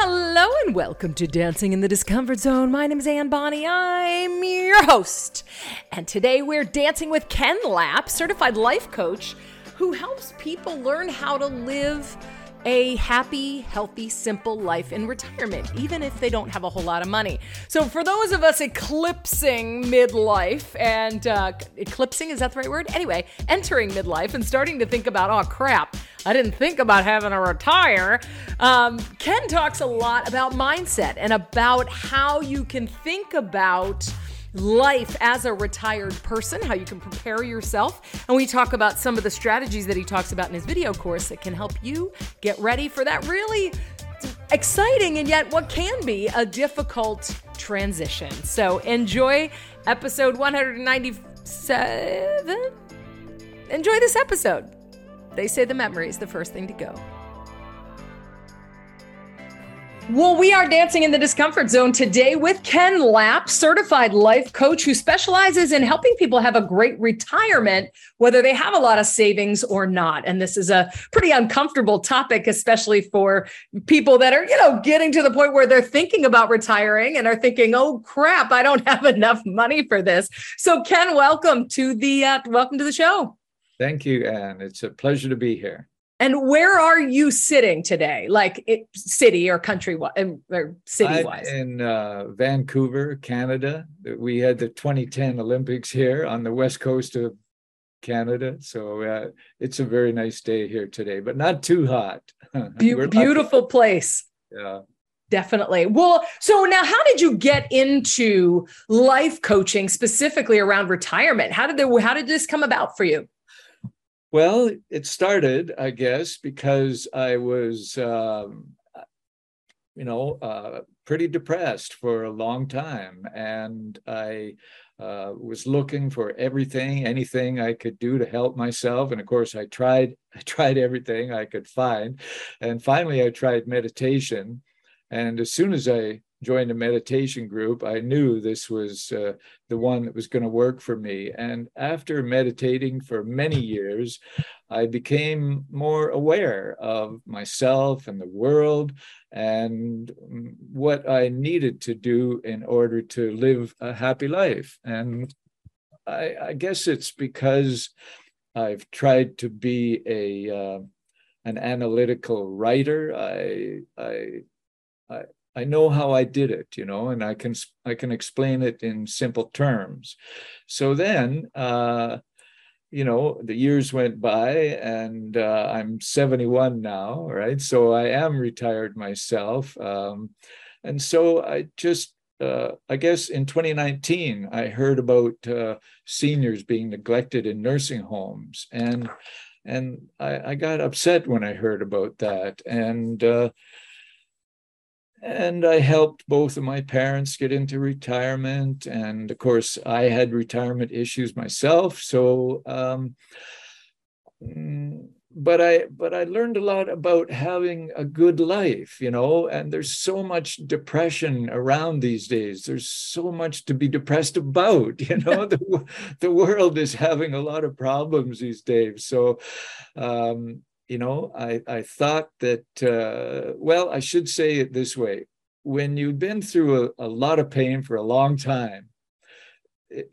Hello and welcome to Dancing in the Discomfort Zone. My name is Anne Bonney. I'm your host. And today we're dancing with Ken Lapp, certified life coach, who helps people learn how to live a happy, healthy, simple life in retirement, even if they don't have a whole lot of money. So, for those of us eclipsing midlife and uh, eclipsing, is that the right word? Anyway, entering midlife and starting to think about, oh crap, I didn't think about having to retire. Um, Ken talks a lot about mindset and about how you can think about life as a retired person, how you can prepare yourself. And we talk about some of the strategies that he talks about in his video course that can help you get ready for that really exciting and yet what can be a difficult transition. So enjoy episode 197. Enjoy this episode. They say the memory is the first thing to go. Well, we are dancing in the discomfort zone today with Ken Lapp, certified life coach who specializes in helping people have a great retirement, whether they have a lot of savings or not. And this is a pretty uncomfortable topic, especially for people that are, you know, getting to the point where they're thinking about retiring and are thinking, "Oh crap, I don't have enough money for this." So, Ken, welcome to the uh, welcome to the show. Thank you, Anne. It's a pleasure to be here. And where are you sitting today? Like it, city or country or city wise? In uh, Vancouver, Canada. We had the 2010 Olympics here on the west coast of Canada. So uh, it's a very nice day here today, but not too hot. Be- beautiful place. Yeah. Definitely. Well, so now how did you get into life coaching specifically around retirement? How did the, how did this come about for you? Well, it started, I guess, because I was, um, you know, uh, pretty depressed for a long time. And I uh, was looking for everything, anything I could do to help myself. And of course, I tried, I tried everything I could find. And finally, I tried meditation. And as soon as I joined a meditation group, I knew this was uh, the one that was going to work for me. And after meditating for many years, I became more aware of myself and the world and what I needed to do in order to live a happy life. And I, I guess it's because I've tried to be a uh, an analytical writer. I I I, I know how I did it, you know, and I can I can explain it in simple terms. So then, uh, you know, the years went by, and uh, I'm 71 now, right? So I am retired myself, um, and so I just. Uh, I guess in 2019, I heard about uh, seniors being neglected in nursing homes, and and I, I, got upset when I heard about that. And uh, and I helped both of my parents get into retirement. And of course, I had retirement issues myself. So, um, mm, but I but I learned a lot about having a good life, you know. And there's so much depression around these days. There's so much to be depressed about, you know. the the world is having a lot of problems these days. So, um, you know, I, I thought that, uh, well, I should say it this way. When you've been through a, a lot of pain for a long time,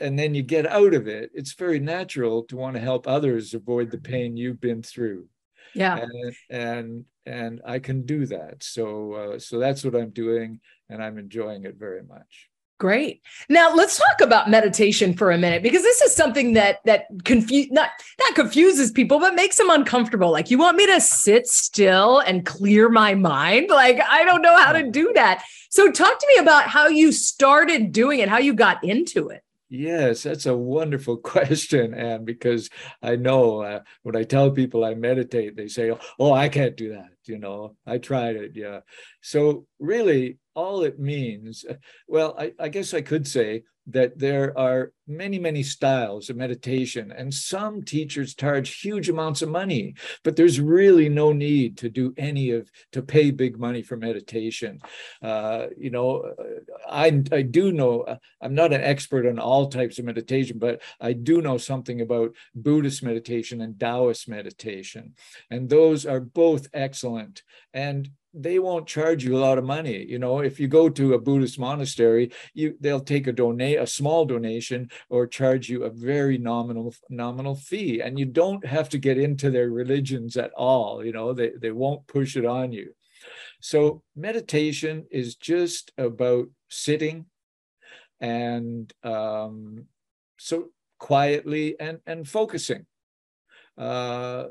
and then you get out of it, it's very natural to want to help others avoid the pain you've been through. Yeah. And and, and I can do that. So uh, so that's what I'm doing, and I'm enjoying it very much. Great. Now let's talk about meditation for a minute because this is something that that confuse not not confuses people but makes them uncomfortable. Like you want me to sit still and clear my mind? Like I don't know how to mm. do that. So talk to me about how you started doing it, how you got into it. Yes, that's a wonderful question, and because I know uh, when I tell people I meditate, they say, "Oh, I can't do that." You know, I tried it. Yeah. So really, all it means, well, I, I, guess I could say that there are many, many styles of meditation, and some teachers charge huge amounts of money, but there's really no need to do any of to pay big money for meditation. Uh, you know, I I do know I'm not an expert on all types of meditation, but I do know something about Buddhist meditation and Taoist meditation, and those are both excellent. And they won't charge you a lot of money. You know, if you go to a Buddhist monastery, you they'll take a donate a small donation or charge you a very nominal nominal fee, and you don't have to get into their religions at all. You know, they they won't push it on you. So meditation is just about sitting and um, so quietly and and focusing. Uh,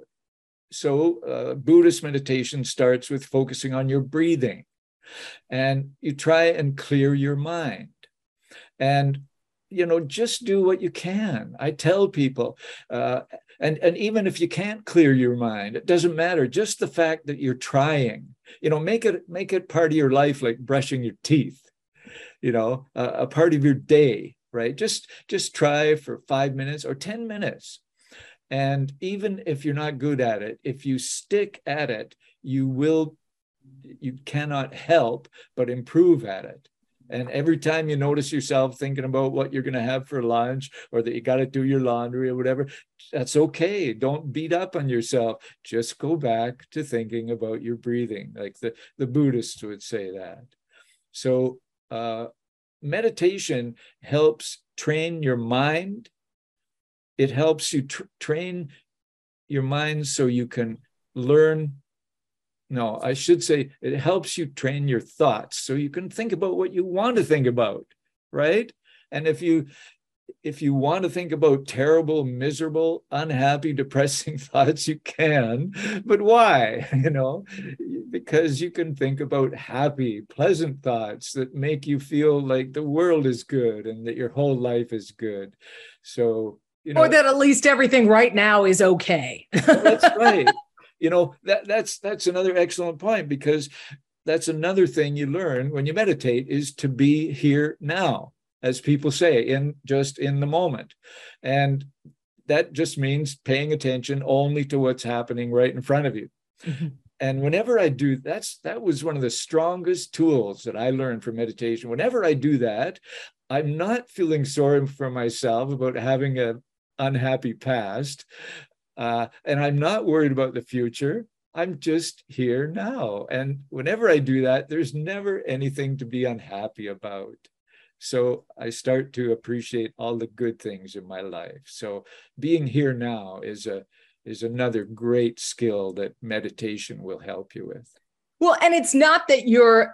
so, uh, Buddhist meditation starts with focusing on your breathing, and you try and clear your mind. And you know, just do what you can. I tell people, uh, and and even if you can't clear your mind, it doesn't matter. Just the fact that you're trying, you know, make it make it part of your life, like brushing your teeth. You know, uh, a part of your day, right? Just just try for five minutes or ten minutes and even if you're not good at it, if you stick at it, you will, you cannot help but improve at it. And every time you notice yourself thinking about what you're going to have for lunch or that you got to do your laundry or whatever, that's okay. Don't beat up on yourself. Just go back to thinking about your breathing, like the, the Buddhists would say that. So, uh, meditation helps train your mind it helps you tr- train your mind so you can learn. No i should say it helps you train your thoughts so you can think about what you want to think about right? And if you if you want to think about terrible miserable unhappy depressing thoughts you can. But why? You know because you can think about happy pleasant thoughts that make you feel like the world is good and that your whole life is good. So you know, or that at least everything right now is okay. that's right. You know that that's that's another excellent point because that's another thing you learn when you meditate is to be here now, as people say, in just in the moment, and that just means paying attention only to what's happening right in front of you. Mm-hmm. And whenever I do that's that was one of the strongest tools that I learned from meditation. Whenever I do that, I'm not feeling sorry for myself about having a unhappy past. Uh, and I'm not worried about the future. I'm just here now. And whenever I do that, there's never anything to be unhappy about. So I start to appreciate all the good things in my life. So being here now is a is another great skill that meditation will help you with. Well, and it's not that you're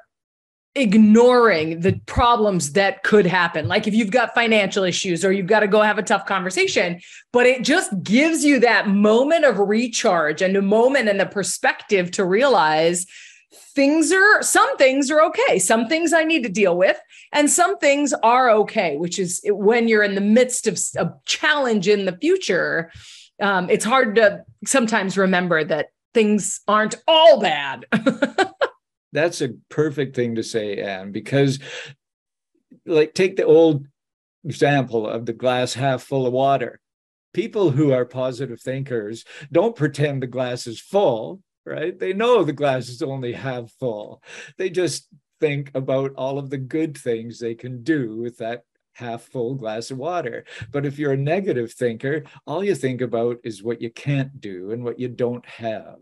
ignoring the problems that could happen. Like if you've got financial issues or you've got to go have a tough conversation, but it just gives you that moment of recharge and a moment and the perspective to realize things are some things are okay some things i need to deal with and some things are okay which is when you're in the midst of a challenge in the future um, it's hard to sometimes remember that things aren't all bad That's a perfect thing to say, Anne, because like take the old example of the glass half full of water. People who are positive thinkers don't pretend the glass is full, right? They know the glass is only half full. They just think about all of the good things they can do with that half full glass of water. But if you're a negative thinker, all you think about is what you can't do and what you don't have.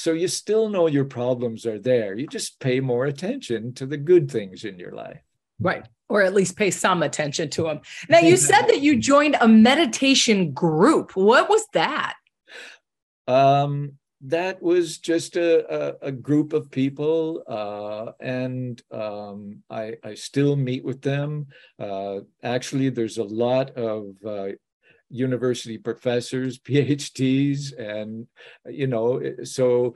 So you still know your problems are there. You just pay more attention to the good things in your life. Right. Or at least pay some attention to them. Now, you said that you joined a meditation group. What was that? Um, that was just a, a, a group of people, uh, and um, I, I, still meet with them. Uh, actually, there's a lot of uh, university professors, PhDs, and you know, so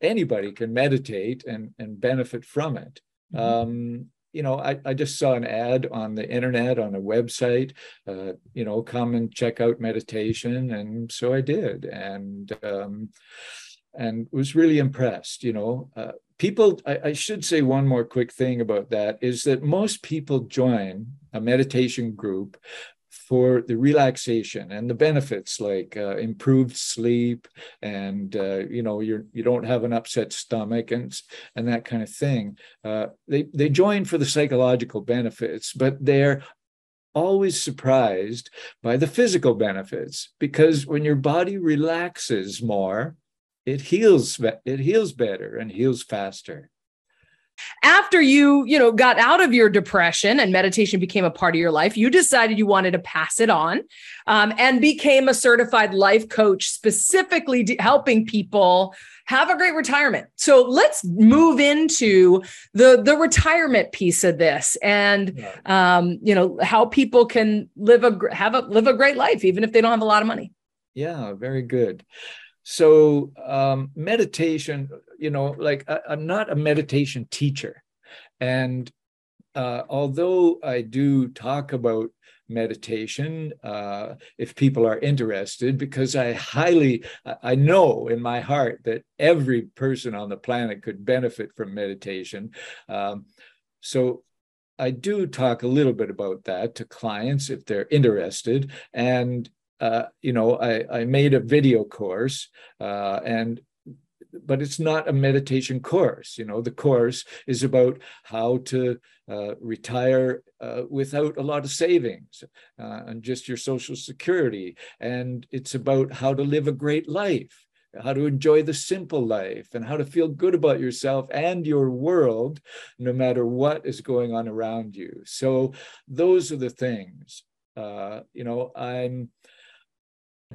anybody can meditate and and benefit from it. Mm-hmm. Um, you know, I, I just saw an ad on the internet on a website, uh, you know, come and check out meditation. And so I did. And, um, and was really impressed, you know. Uh, people, I, I should say one more quick thing about that is that most people join a meditation group for the relaxation and the benefits like uh, improved sleep and uh, you know you're you don't have an upset stomach and and that kind of thing. Uh, they they join for the psychological benefits but they're always surprised by the physical benefits because when your body relaxes more it heals it heals better and heals faster after you you know got out of your depression and meditation became a part of your life you decided you wanted to pass it on um, and became a certified life coach specifically de- helping people have a great retirement. So let's move into the the retirement piece of this and um, you know how people can live a have a live a great life even if they don't have a lot of money. Yeah very good. So um, meditation you know like I, am not a meditation teacher and uh, although i do talk about meditation uh, if people are interested because i highly i know in my heart that every person on the planet could benefit from meditation um, so I do talk a little bit about that to clients if they're interested. And uh, you know, I, I made a video course uh, and but it's not a meditation course. You know, the course is about how to uh, retire uh, without a lot of savings uh, and just your social security. And it's about how to live a great life, how to enjoy the simple life, and how to feel good about yourself and your world, no matter what is going on around you. So those are the things. Uh, you know, I'm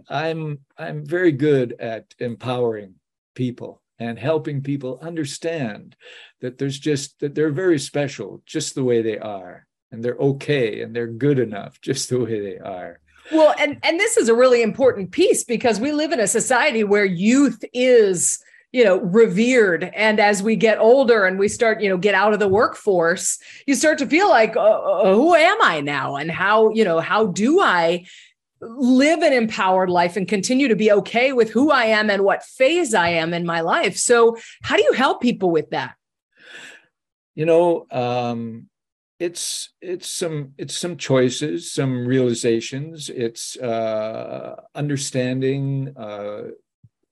I'm I'm very good at empowering people and helping people understand that there's just that they're very special just the way they are. And they're okay and they're good enough just the way they are. Well, and and this is a really important piece because we live in a society where youth is you know revered. And as we get older and we start you know get out of the workforce you start to feel like uh, uh who am i now? And how you know how do i live an empowered life and continue to be okay with who I am and what phase I am in my life. So, how do you help people with that? You know, um, it's it's some it's some choices, some realizations. It's uh, understanding uh,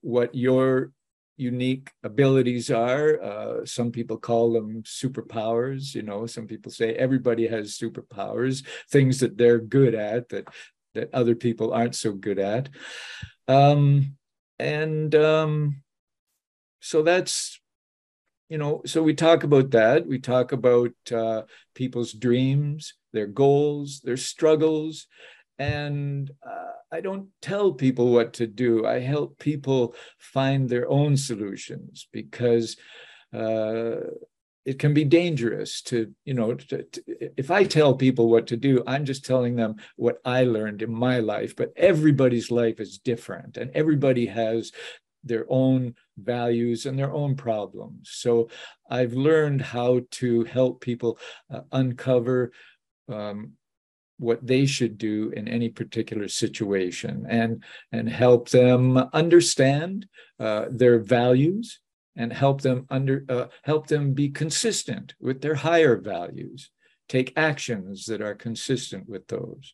what your unique abilities are. Uh, some people call them superpowers. You know, some people say everybody has superpowers, things that they're good at that that other people aren't so good at. Um, and um, so that's, you know, so we talk about that. We talk about uh, people's dreams, their goals, their struggles. And uh, I don't tell people what to do. I help people find their own solutions because uh, it can be dangerous to you know to, to, if i tell people what to do i'm just telling them what i learned in my life but everybody's life is different and everybody has their own values and their own problems. So i've learned how to help people uh, uncover um, what they should do in any particular situation and and help them understand uh, their values and help them under uh, help them be consistent with their higher values. Take actions that are consistent with those.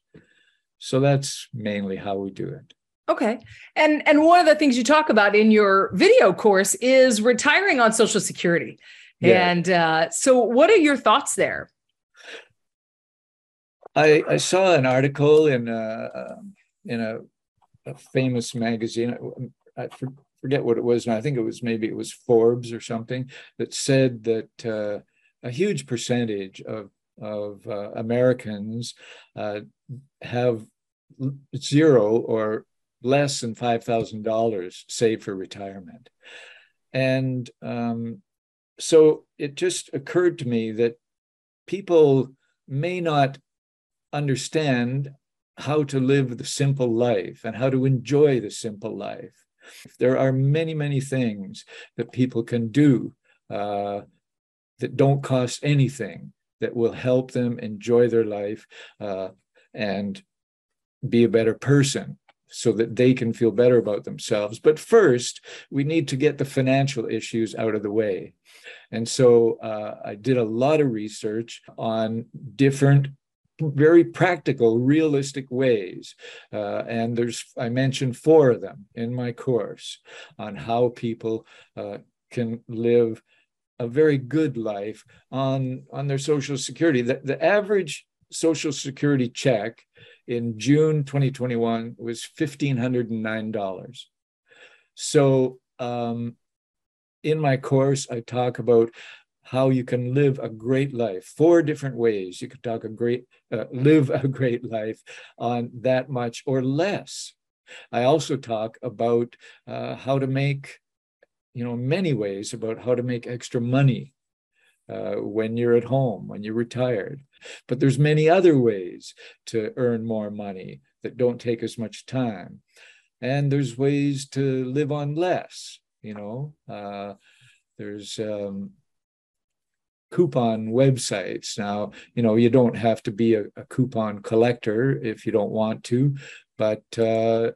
So that's mainly how we do it. Okay. And and one of the things you talk about in your video course is retiring on social security. Yeah. and uh, so what are your thoughts there? I i saw an article in uh, in a, a famous magazine. I, forget what it was, and I think it was maybe it was Forbes or something that said that uh, a huge percentage of of uh, Americans uh, have zero or less than five thousand dollars saved for retirement, and um, so it just occurred to me that people may not understand how to live the simple life and how to enjoy the simple life there are many, many things that people can do uh, that don't cost anything that will help them enjoy their life uh, and be a better person so that they can feel better about themselves. But first, we need to get the financial issues out of the way. And so uh, I did a lot of research on different very practical, realistic ways. Uh, and there's, I mentioned four of them in my course on how people uh, can live a very good life on, on their Social Security. The, the average Social Security check in June 2021 was $1,509. So um, in my course, I talk about how you can live a great life. Four different ways you can talk a great, uh, live a great life on that much or less. I also talk about uh, how to make, you know, many ways about how to make extra money uh, when you're at home, when you're retired. But there's many other ways to earn more money that don't take as much time. And there's ways to live on less, you know. Uh, there's um, coupon websites. Now, you know, you don't have to be a, a coupon collector if you don't want to, but uh,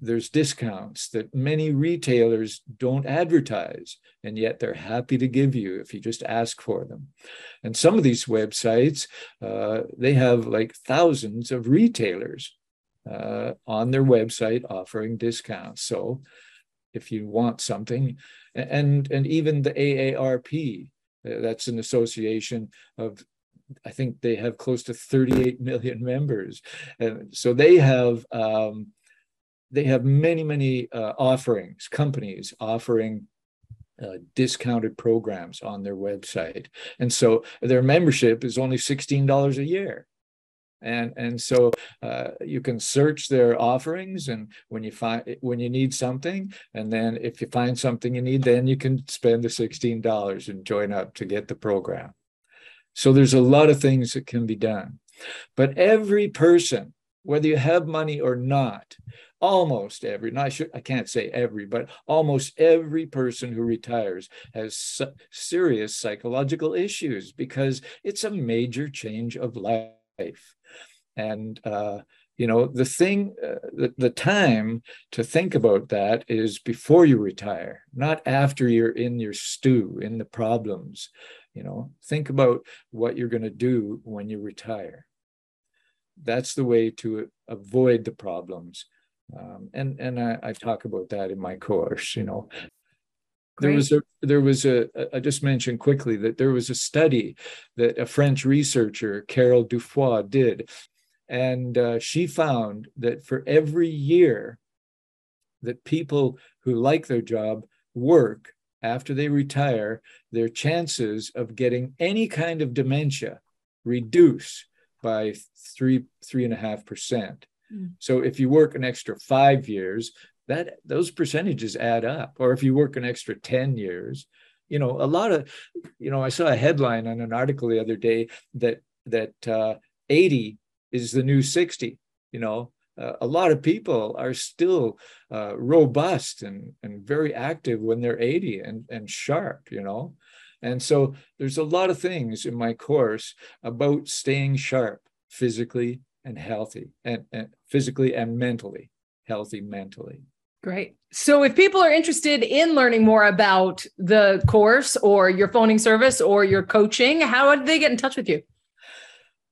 there's discounts that many retailers don't advertise, and yet they're happy to give you if you just ask for them. And some of these websites, uh, they have like thousands of retailers uh, on their website offering discounts. So if you want something, and and even the AARP, that's an association of I think they have close to 38 million members. And so they have um, they have many, many uh, offerings, companies offering uh, discounted programs on their website. And so their membership is only $16 a year. And, and so uh, you can search their offerings and when you find when you need something and then if you find something you need then you can spend the $16 and join up to get the program so there's a lot of things that can be done but every person whether you have money or not almost every, should, I can't say every, but almost every person who retires has serious psychological issues because it's a major change of life. And, uh, you know, the thing, uh, the, the time to think about that is before you retire, not after you're in your stew, in the problems. You know, think about what you're going to do when you retire. That's the way to avoid the problems um, and and I, I, talk about that in my course. You know, Great. there was a there was a I just mentioned quickly that there was a study that a French researcher Carole Dufouil did, and uh, she found that for every year that people who like their job work after they retire, their chances of getting any kind of dementia reduce by three three and a half percent. Mm. So if you work an extra five years, that those percentages add up. Or if you work an extra 10 years, you know, a lot of, you know, I saw a headline on an article the other day that that uh, 80 is the new 60. You know, uh, a lot of people are still uh, robust and and very active when they're 80 and and sharp. You know, and so there's a lot of things in my course about staying sharp physically and healthy and, and physically and mentally healthy mentally great so if people are interested in learning more about the course or your phoning service or your coaching how do they get in touch with you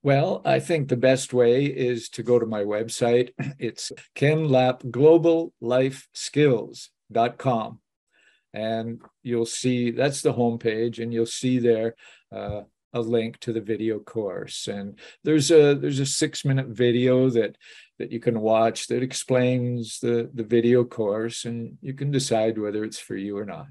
well, I think the best way is to go to my website. It's kenlappgloballifeskills.com. And you'll see that's the homepage, and you'll see there uh, a link to the video course. And there's a there's a six minute video that that you can watch that explains the the video course and you can decide whether it's for you or not.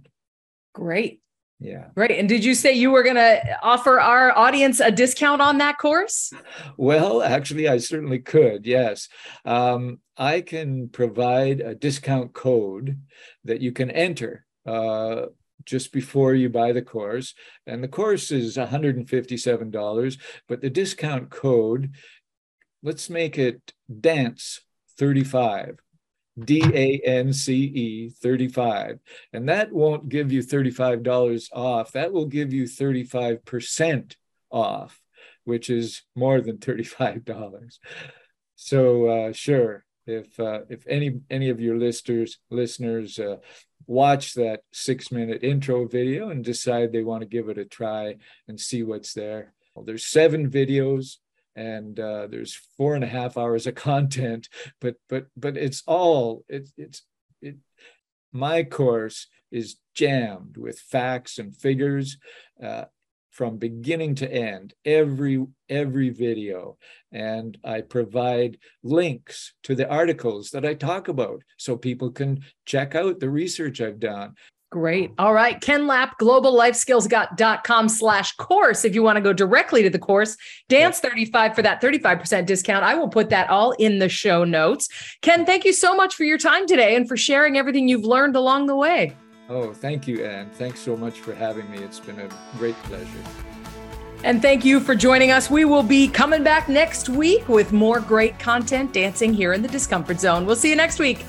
Great. Yeah. Great. And did you say you were going to offer our audience a discount on that course? Well actually i certainly could yes. Um, i can provide a discount code that you can enter uh, just before you buy the course. And the course is $157, but the discount code, let's make it DANCE 35. D A N C E 35. And that won't give you $35 off. That will give you 35% off, which is more than $35. So, uh, sure, if uh, if any any of your listeners listeners uh, watch that six minute intro video and decide they want to give it a try and see what's there. Well, there's seven videos and uh, there's four and a half hours of content, but but but it's all it's it's it. My course is jammed with facts and figures. From beginning to end, every every video, and I provide links to the articles that I talk about so people can check out the research I've done. Great. All right. Ken Lapp, globallifeskills.com slash course. If you want to go directly to the course, dance 35 for that 35% discount. I will put that all in the show notes. Ken, thank you so much for your time today and for sharing everything you've learned along the way. Oh, thank you, Anne. Thanks so much for having me. It's been a great pleasure. And thank you for joining us. We will be coming back next week with more great content dancing here in the discomfort zone. We'll see you next week.